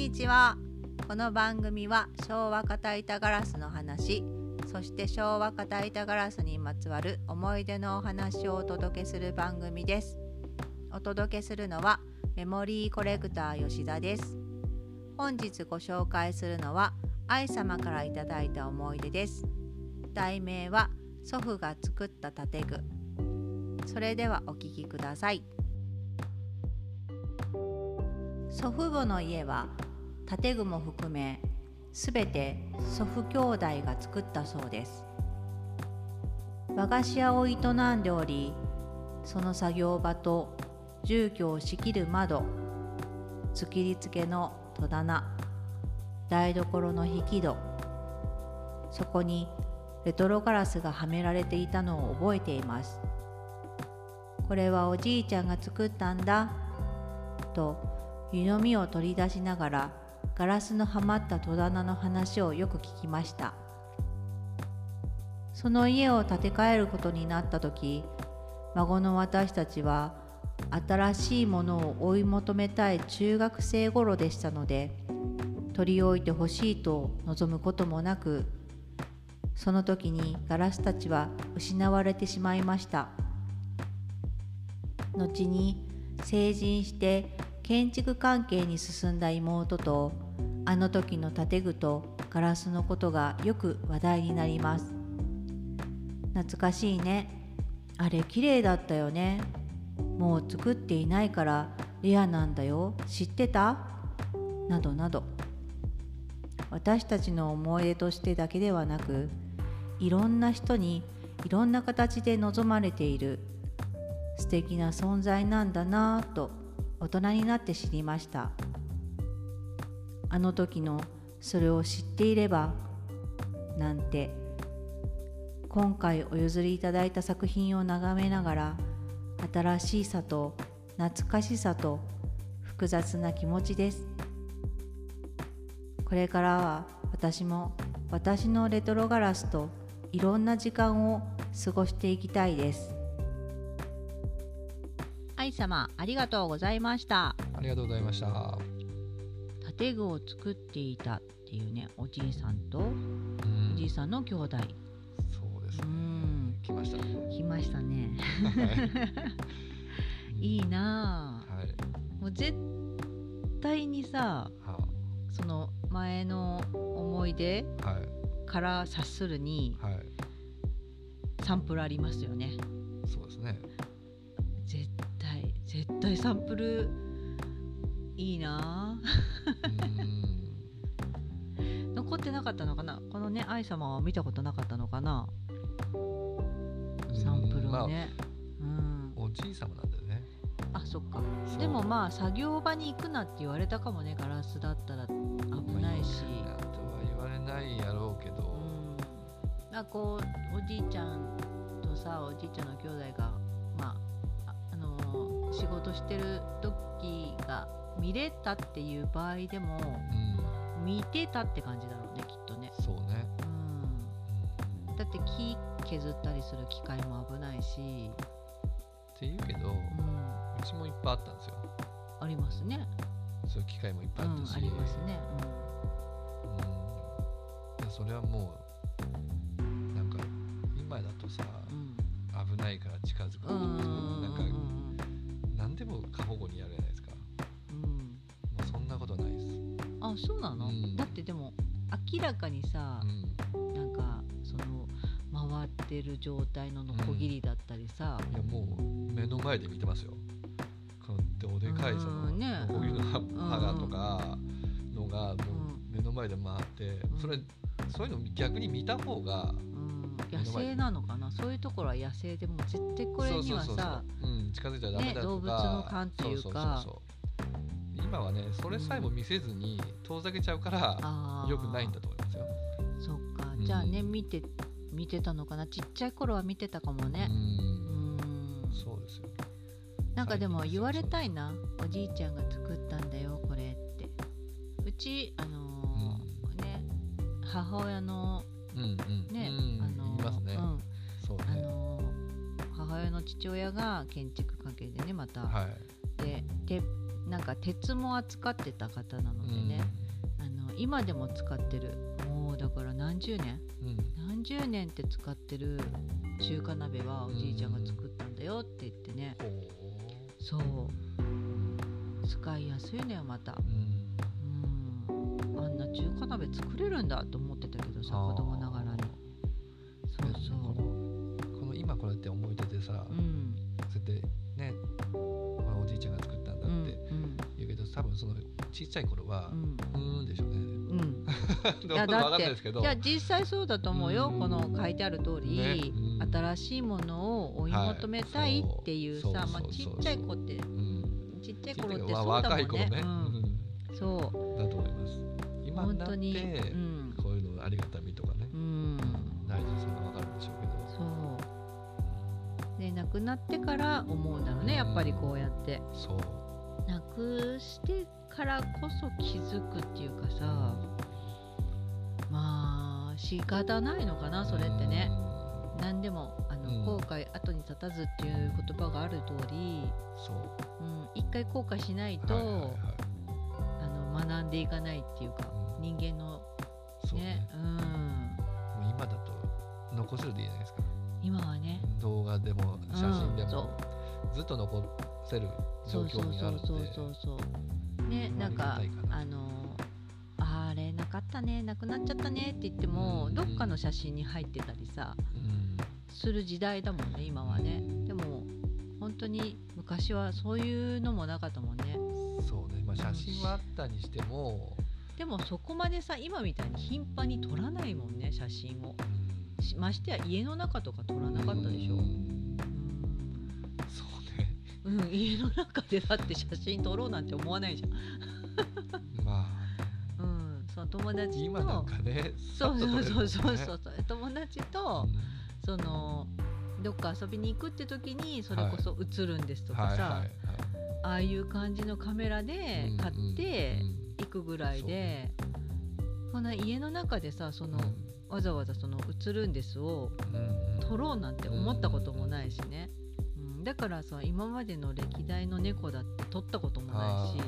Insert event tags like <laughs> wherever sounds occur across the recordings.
にちは。この番組は昭和片板ガラスの話そして昭和片板ガラスにまつわる思い出のお話をお届けする番組です。お届けするのはメモリーコレクター吉田です。本日ご紹介するのは愛様からいただいた思い出です。題名は祖父が作った建具。それではお聞きください。祖父母の家は建具も含めすべて祖父兄弟が作ったそうです。和菓子屋を営んでおりその作業場と住居を仕切る窓突きりつけの戸棚台所の引き戸そこにレトロガラスがはめられていたのを覚えています。これはおじいちゃんが作ったんだと湯飲みを取り出しながらガラスのはまった戸棚の話をよく聞きました。その家を建て替えることになった時孫の私たちは新しいものを追い求めたい中学生頃でしたので取り置いてほしいと望むこともなくその時にガラスたちは失われてしまいました。後に成人して建築関係に進んだ妹とあの時の建具とガラスのことがよく話題になります。懐かしいね。あれ綺麗だったよね。もう作っていないからレアなんだよ。知ってた？などなど。私たちの思い出としてだけではなくいろんな人にいろんな形で望まれている。素敵な存在なんだなぁと大人になって知りました。あの時のそれを知っていればなんて今回お譲りいただいた作品を眺めながら新しさと懐かしさと複雑な気持ちです。これからは私も私のレトロガラスといろんな時間を過ごしていきたいです。愛様ありがとうございました。ありがとうございました。建具を作っていたっていうねおじいさんとうんおじいさんの兄弟そうですうね。ん来ましたね。来ましたねは <laughs> いいなあはい。もう絶対にさはその前の思い出はいから察するにはい。サンプルありますよねそうですね。絶対絶対サンプルいいな。残ってなかったのかな？このね愛様は見たことなかったのかな？サンプルをね、うん。まあおじい様なんだよね。あそっか。でもまあ作業場に行くなって言われたかもねガラスだったら危ないし、まあとは言われないやろうけど。うん、なこうおじいちゃんとさおじいちゃんの兄弟がまあああのー仕事してる時が見れたっていう場合でもうん。見てたって感じだろうねきっとね、そうね。うん、だって木削ったりする機械も危ないし、っていうけど、う、うんちもいっぱいあったんですよ。ありますね、そういう機会もいっうん、ぱいあったし。ありますね、うん。いやそれはもあそうなの、うん。だってでも明らかにさう、ん。なんかその回ってる状態のノコギリだったりさ、いやもう目の前で見てますよ。このどでかいそのノコギリの刃うん。刃がとかのがもううん目の前で回ってうん。それそういうの逆に見た方が野生なのかな？そういうところは野生でも絶対これにはさ近づいちゃダメだとか、ね動物の勘っていうか今はねそれさえも見せずに遠ざけちゃうからあー。良くないんだと思いますよ。そっか。うん。じゃあね見て見てたのかな。ちっちゃい頃は見てたかもね。ううん。んそうですよ。なんかでも言われたいな。おじいちゃんが作ったんだよこれって。うちあのーね母親のうんうん。ね、うん。あのーね。うん。あそうね。のー母親の父親が建築関係でねまた、はい。ででなんか鉄も扱ってた方なのでね、あの今でも使ってる。もうだから何十年？うん。うん何十年って使ってる中華鍋はおじいちゃんが作ったんだよって言ってね、ほそう。う使いやすいのよまた。うん。うん。あんな中華鍋作れるんだと思ってたけどさ子供ながらに。そうそこのこの今こうやって思い出でさ、ううん。そうやって多分そのちっちゃい頃はうん。うーんでしょうね。うん。<laughs> いやだってないや実際そうだと思うよ、うん。この書いてある通り、ね。うん。新しいものを追い求めたいっていうさ、はい。まあ、ちっちゃい子ってう。んちっちゃい頃って頃そうだもんね若い頃ね、うん。うんそうだと思います。今になって、本当に、うん。こういうののありがたみとかね、うん、大事さが分かるんでしょうけど。そう。で亡くなってから思うんだろうねやっぱりこうやって。そう亡くしてからこそ気づくっていうかさまあ仕方ないのかなそれってね。何でもあの、うん。後悔後に立たずっていう言葉がある通り、そう。うん、一回後悔しないと、はいはいはいあの学んでいかないっていうかうん。人間のね。ねうん。もう今だと残せるでいいじゃないですか。今はね。動画でも写真でうんも、ずっと残せる状そうそう況にあるんで。そうそうそうそうねなんかあのあれなかったねなくなっちゃったねって言っても、うん。どっかの写真に入ってたりさうん。する時代だもんね今はね。でも本当に昔はそういうのもなかったもんね。そうね、まあ、写真はあったにしても、でもそこまでさ今みたいに頻繁に撮らないもんね写真を。うん。しましてや家の中とか撮らなかったでしょ、ううんうん、家の中でだって写真撮ろうなんて思わないじゃん。まうん、その友あ達と。今なんかねそうそうそうそうそう。うそう友達とそのどっか遊びに行くって時にそれこそ映るんですとかさ、はいはいはい。ああいう感じのカメラで買ってうん行くぐらいで、こんな家の中でさその、わざわざその映るんですをうんうん撮ろうなんて思ったこともないしね、うん、だからさ今までの歴代の猫だって撮ったこともないし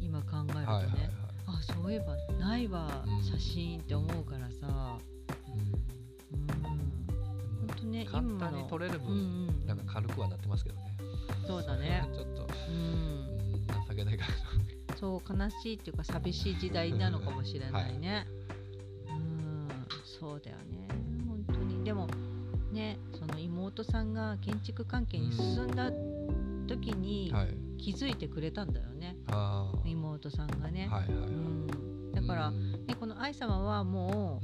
今考えるとね、はいはいはい。あそういえばないわ、うん。写真って思うからさ、うん、うん。ほんとね簡単に撮れるうん分、うん。なんか軽くはなってますけどね。そうだね。ちょっと、うん。うん、情けないかなそう悲しいっていうか寂しい時代なのかもしれないね、うん。そうだよね。本当に。でもね妹さんが建築関係に進んだ時にはい。気づいてくれたんだよね、あー。妹さんがね、はいはいはい。うん、だから、うん。ね、この愛様はも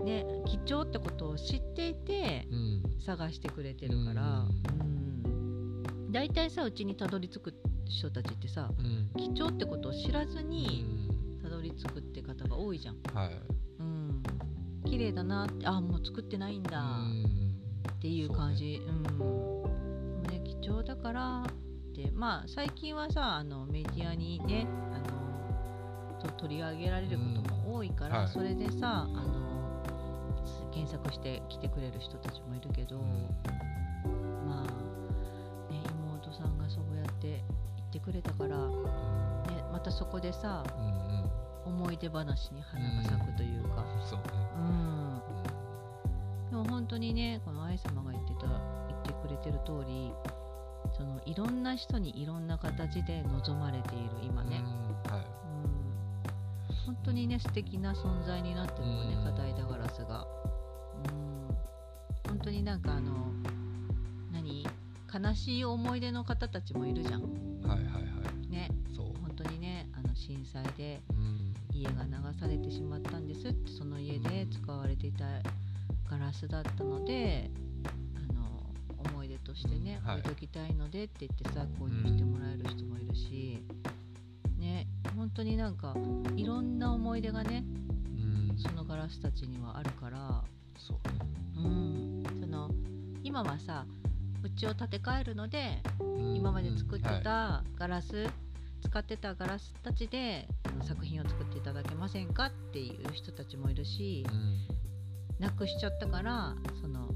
うね貴重ってことを知っていてうん。探してくれてるから、うん、大体さうちにたどり着く人たちってさうん。貴重ってことを知らずにうん。たどり着くって方が多いじゃん。はい。うん、綺麗だなってあもう作ってないんだ。うんっていう感じ。う。ん。でもね貴重だからってまあ最近はさあのメディアにねあのと取り上げられることも多いから、うんはい。それでさあの検索して来てくれる人たちもいるけど、まあね妹さんがそうやって言ってくれたから、ね、またそこでさうんうん。思い出話に花が咲くというか、そうね。うん、でも本当にねこの愛様が言ってた言ってくれてる通りそのいろんな人にいろんな形で望まれている今ね、うんはい。うん、本当にね素敵な存在になってるもんねうん。片井田ガラスが、うん、本当になんかあの何？悲しい思い出の方たちもいるじゃん。はいはいはい。ね。そう。本当にねあの震災でうん。家が流されてしまったんですってその家で使われていたガラスだったのであの思い出としてね、うんはい。置いときたいのでって言ってさ購入してもらえる人もいるし、ね本当になんかいろんな思い出がねうん。そのガラスたちにはあるから、そうね。うん、その今はさうちを建て替えるのでうん今まで作ってはい。たガラス、使ってたガラスたちで作品を作っていただけませんかっていう人たちもいるしうんなくしちゃったからその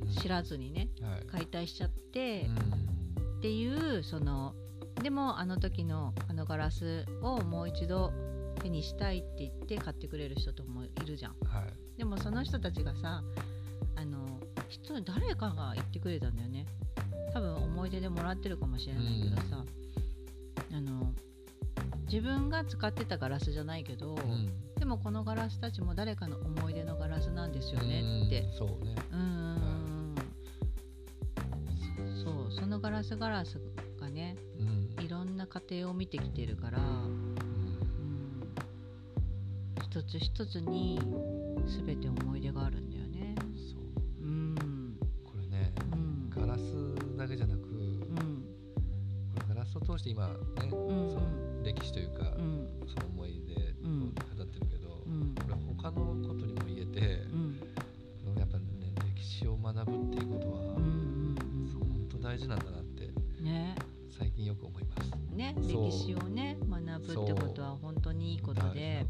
うん。知らずにねはい。解体しちゃってうん。っていうそのでもあの時のあのガラスをもう一度手にしたいって言って買ってくれる人ともいるじゃん。はい。でもその人たちがさあの人誰かが言ってくれたんだよね。多分思い出でもらってるかもしれないけどさ、あの自分が使ってたガラスじゃないけど、うん。でもこのガラスたちも誰かの思い出のガラスなんですよねって。うんそうね。うんうんうん。そう。そのガラスガラスがねうん。いろんな過程を見てきてるから、うん。うん、一つ一つに全て思い出があるんだよね。そう。うん。これねうん。ガラスだけじゃなくこうん。れガラスを通して今ねうん。その歴史というかうん。その思い大事なんだなってうんね。最近よく思います。ね歴史をね学ぶってことは本当にいいことで。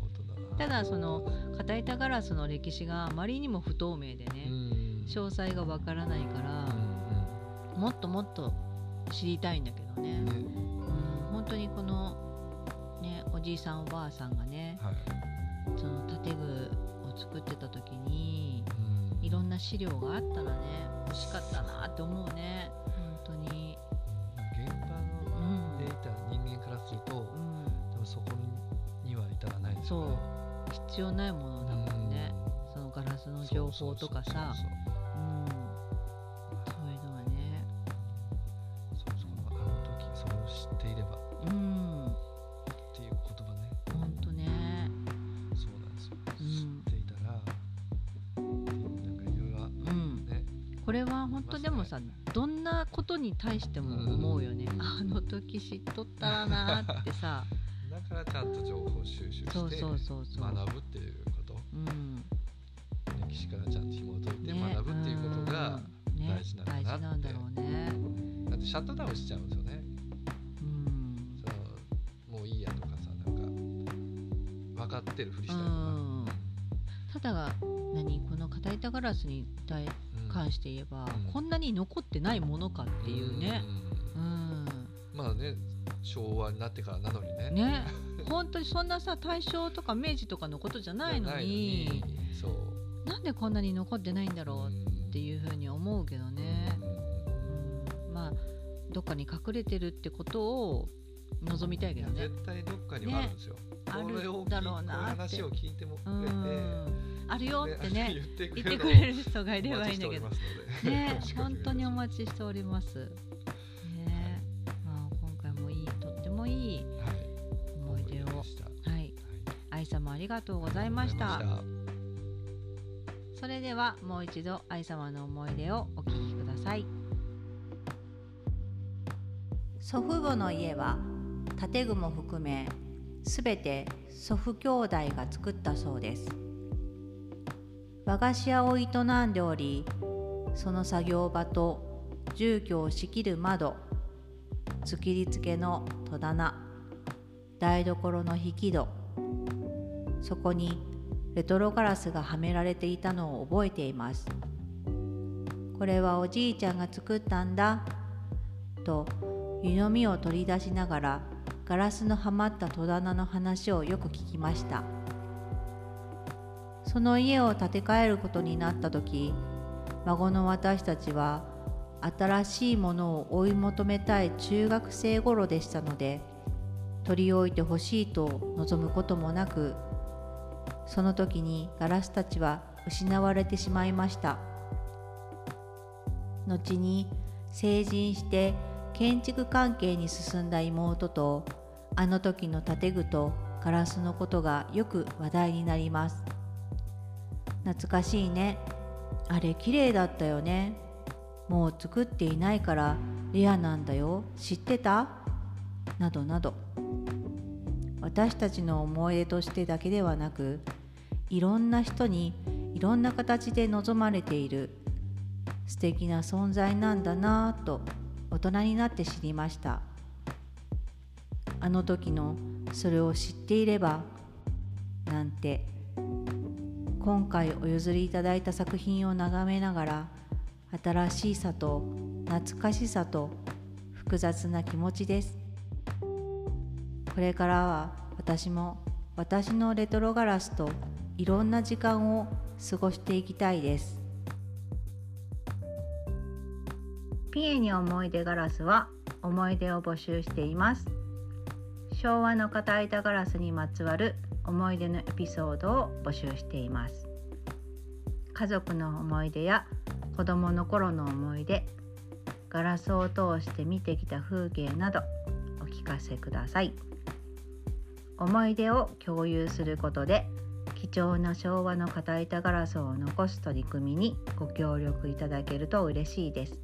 ただその片板ガラスの歴史があまりにも不透明でね、うん。詳細がわからないから、うもっともっと知りたいんだけどね。ね。うん本当にこのねおじいさんおばあさんがねはい。その建具を作ってた時にうん。いろんな資料があったらね欲しかったなって思うそう。必要ないものだもんね。そのガラスの情報とかさ。そうん。そういうのはね。そうそうあの時それを知っていれば。うん。っていう言葉ね。本当ね。そうなんですよ、うん。知っていたらっていうなんかいろいろうん。ね。これは本当でもさどんなことに対しても思うよね、あの時知っとったらなーってさだからちゃんと情報収集して学ぶっていうこと。うん。歴史からちゃんと紐解いてね。学ぶっていうことが、大事なんだなって。大事なんだろうね。だってシャットダウンしちゃうんですよね。うん。そのもういいやとかさなんか分かってるふりしたりとか、うん。ただ何この片板ガラスに対うん。関して言えば、うん。こんなに残ってないものかっていうね。うん。うん。まあね昭和になってからなのにね。ね。本当にそんなさ大正とか明治とかのことじゃないのに。そう。なんでこんなに残ってないんだろうってういうふうに思うけどね、ん。うん、まあどっかに隠れてるってことを望みたいけどね。絶対どっかにはあるんですよ、あこれをるだろうな話を聞いてもくうれて、ん。あるよってね。言ってくれる人がいればいいんだけど。ね。<laughs> 本当にお待ちしております愛様ありがとうございました。それではもう一度愛様の思い出をお聞きください。祖父母の家は建具も含めすべて祖父兄弟が作ったそうです。和菓子屋を営んでおりその作業場と住居を仕切る窓突きりつけの戸棚台所の引き戸そこにレトロガラスがはめられていたのを覚えています。これはおじいちゃんが作ったんだと湯飲みを取り出しながらガラスのはまった戸棚の話をよく聞きました。その家を建て替えることになった時孫の私たちは新しいものを追い求めたい中学生頃でしたので取り置いてほしいと望むこともなくその時にガラスたちは失われてしまいました。後に成人して建築関係に進んだ妹とあの時の建具とガラスのことがよく話題になります。懐かしいね。あれ綺麗だったよね。もう作っていないからレアなんだよ。知ってた？などなど。私たちの思い出としてだけではなくいろんな人にいろんな形で望まれている。素敵な存在なんだなぁと大人になって知りました。あの時のそれを知っていればなんて今回お譲りいただいた作品を眺めながら新しいさと懐かしさと複雑な気持ちです。これからは私も私のレトロガラスといろんな時間を過ごしていきたいです。ピエに思い出ガラスは思い出を募集しています。昭和の片板ガラスにまつわる思い出のエピソードを募集しています。家族の思い出や子供の頃の思い出ガラスを通して見てきた風景などお聞かせください。思い出を共有することで貴重な昭和の片板ガラスを残す取り組みにご協力いただけると嬉しいです。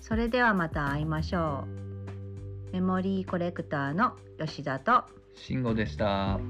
それではまた会いましょう。メモリーコレクターの吉田と。慎吾でした。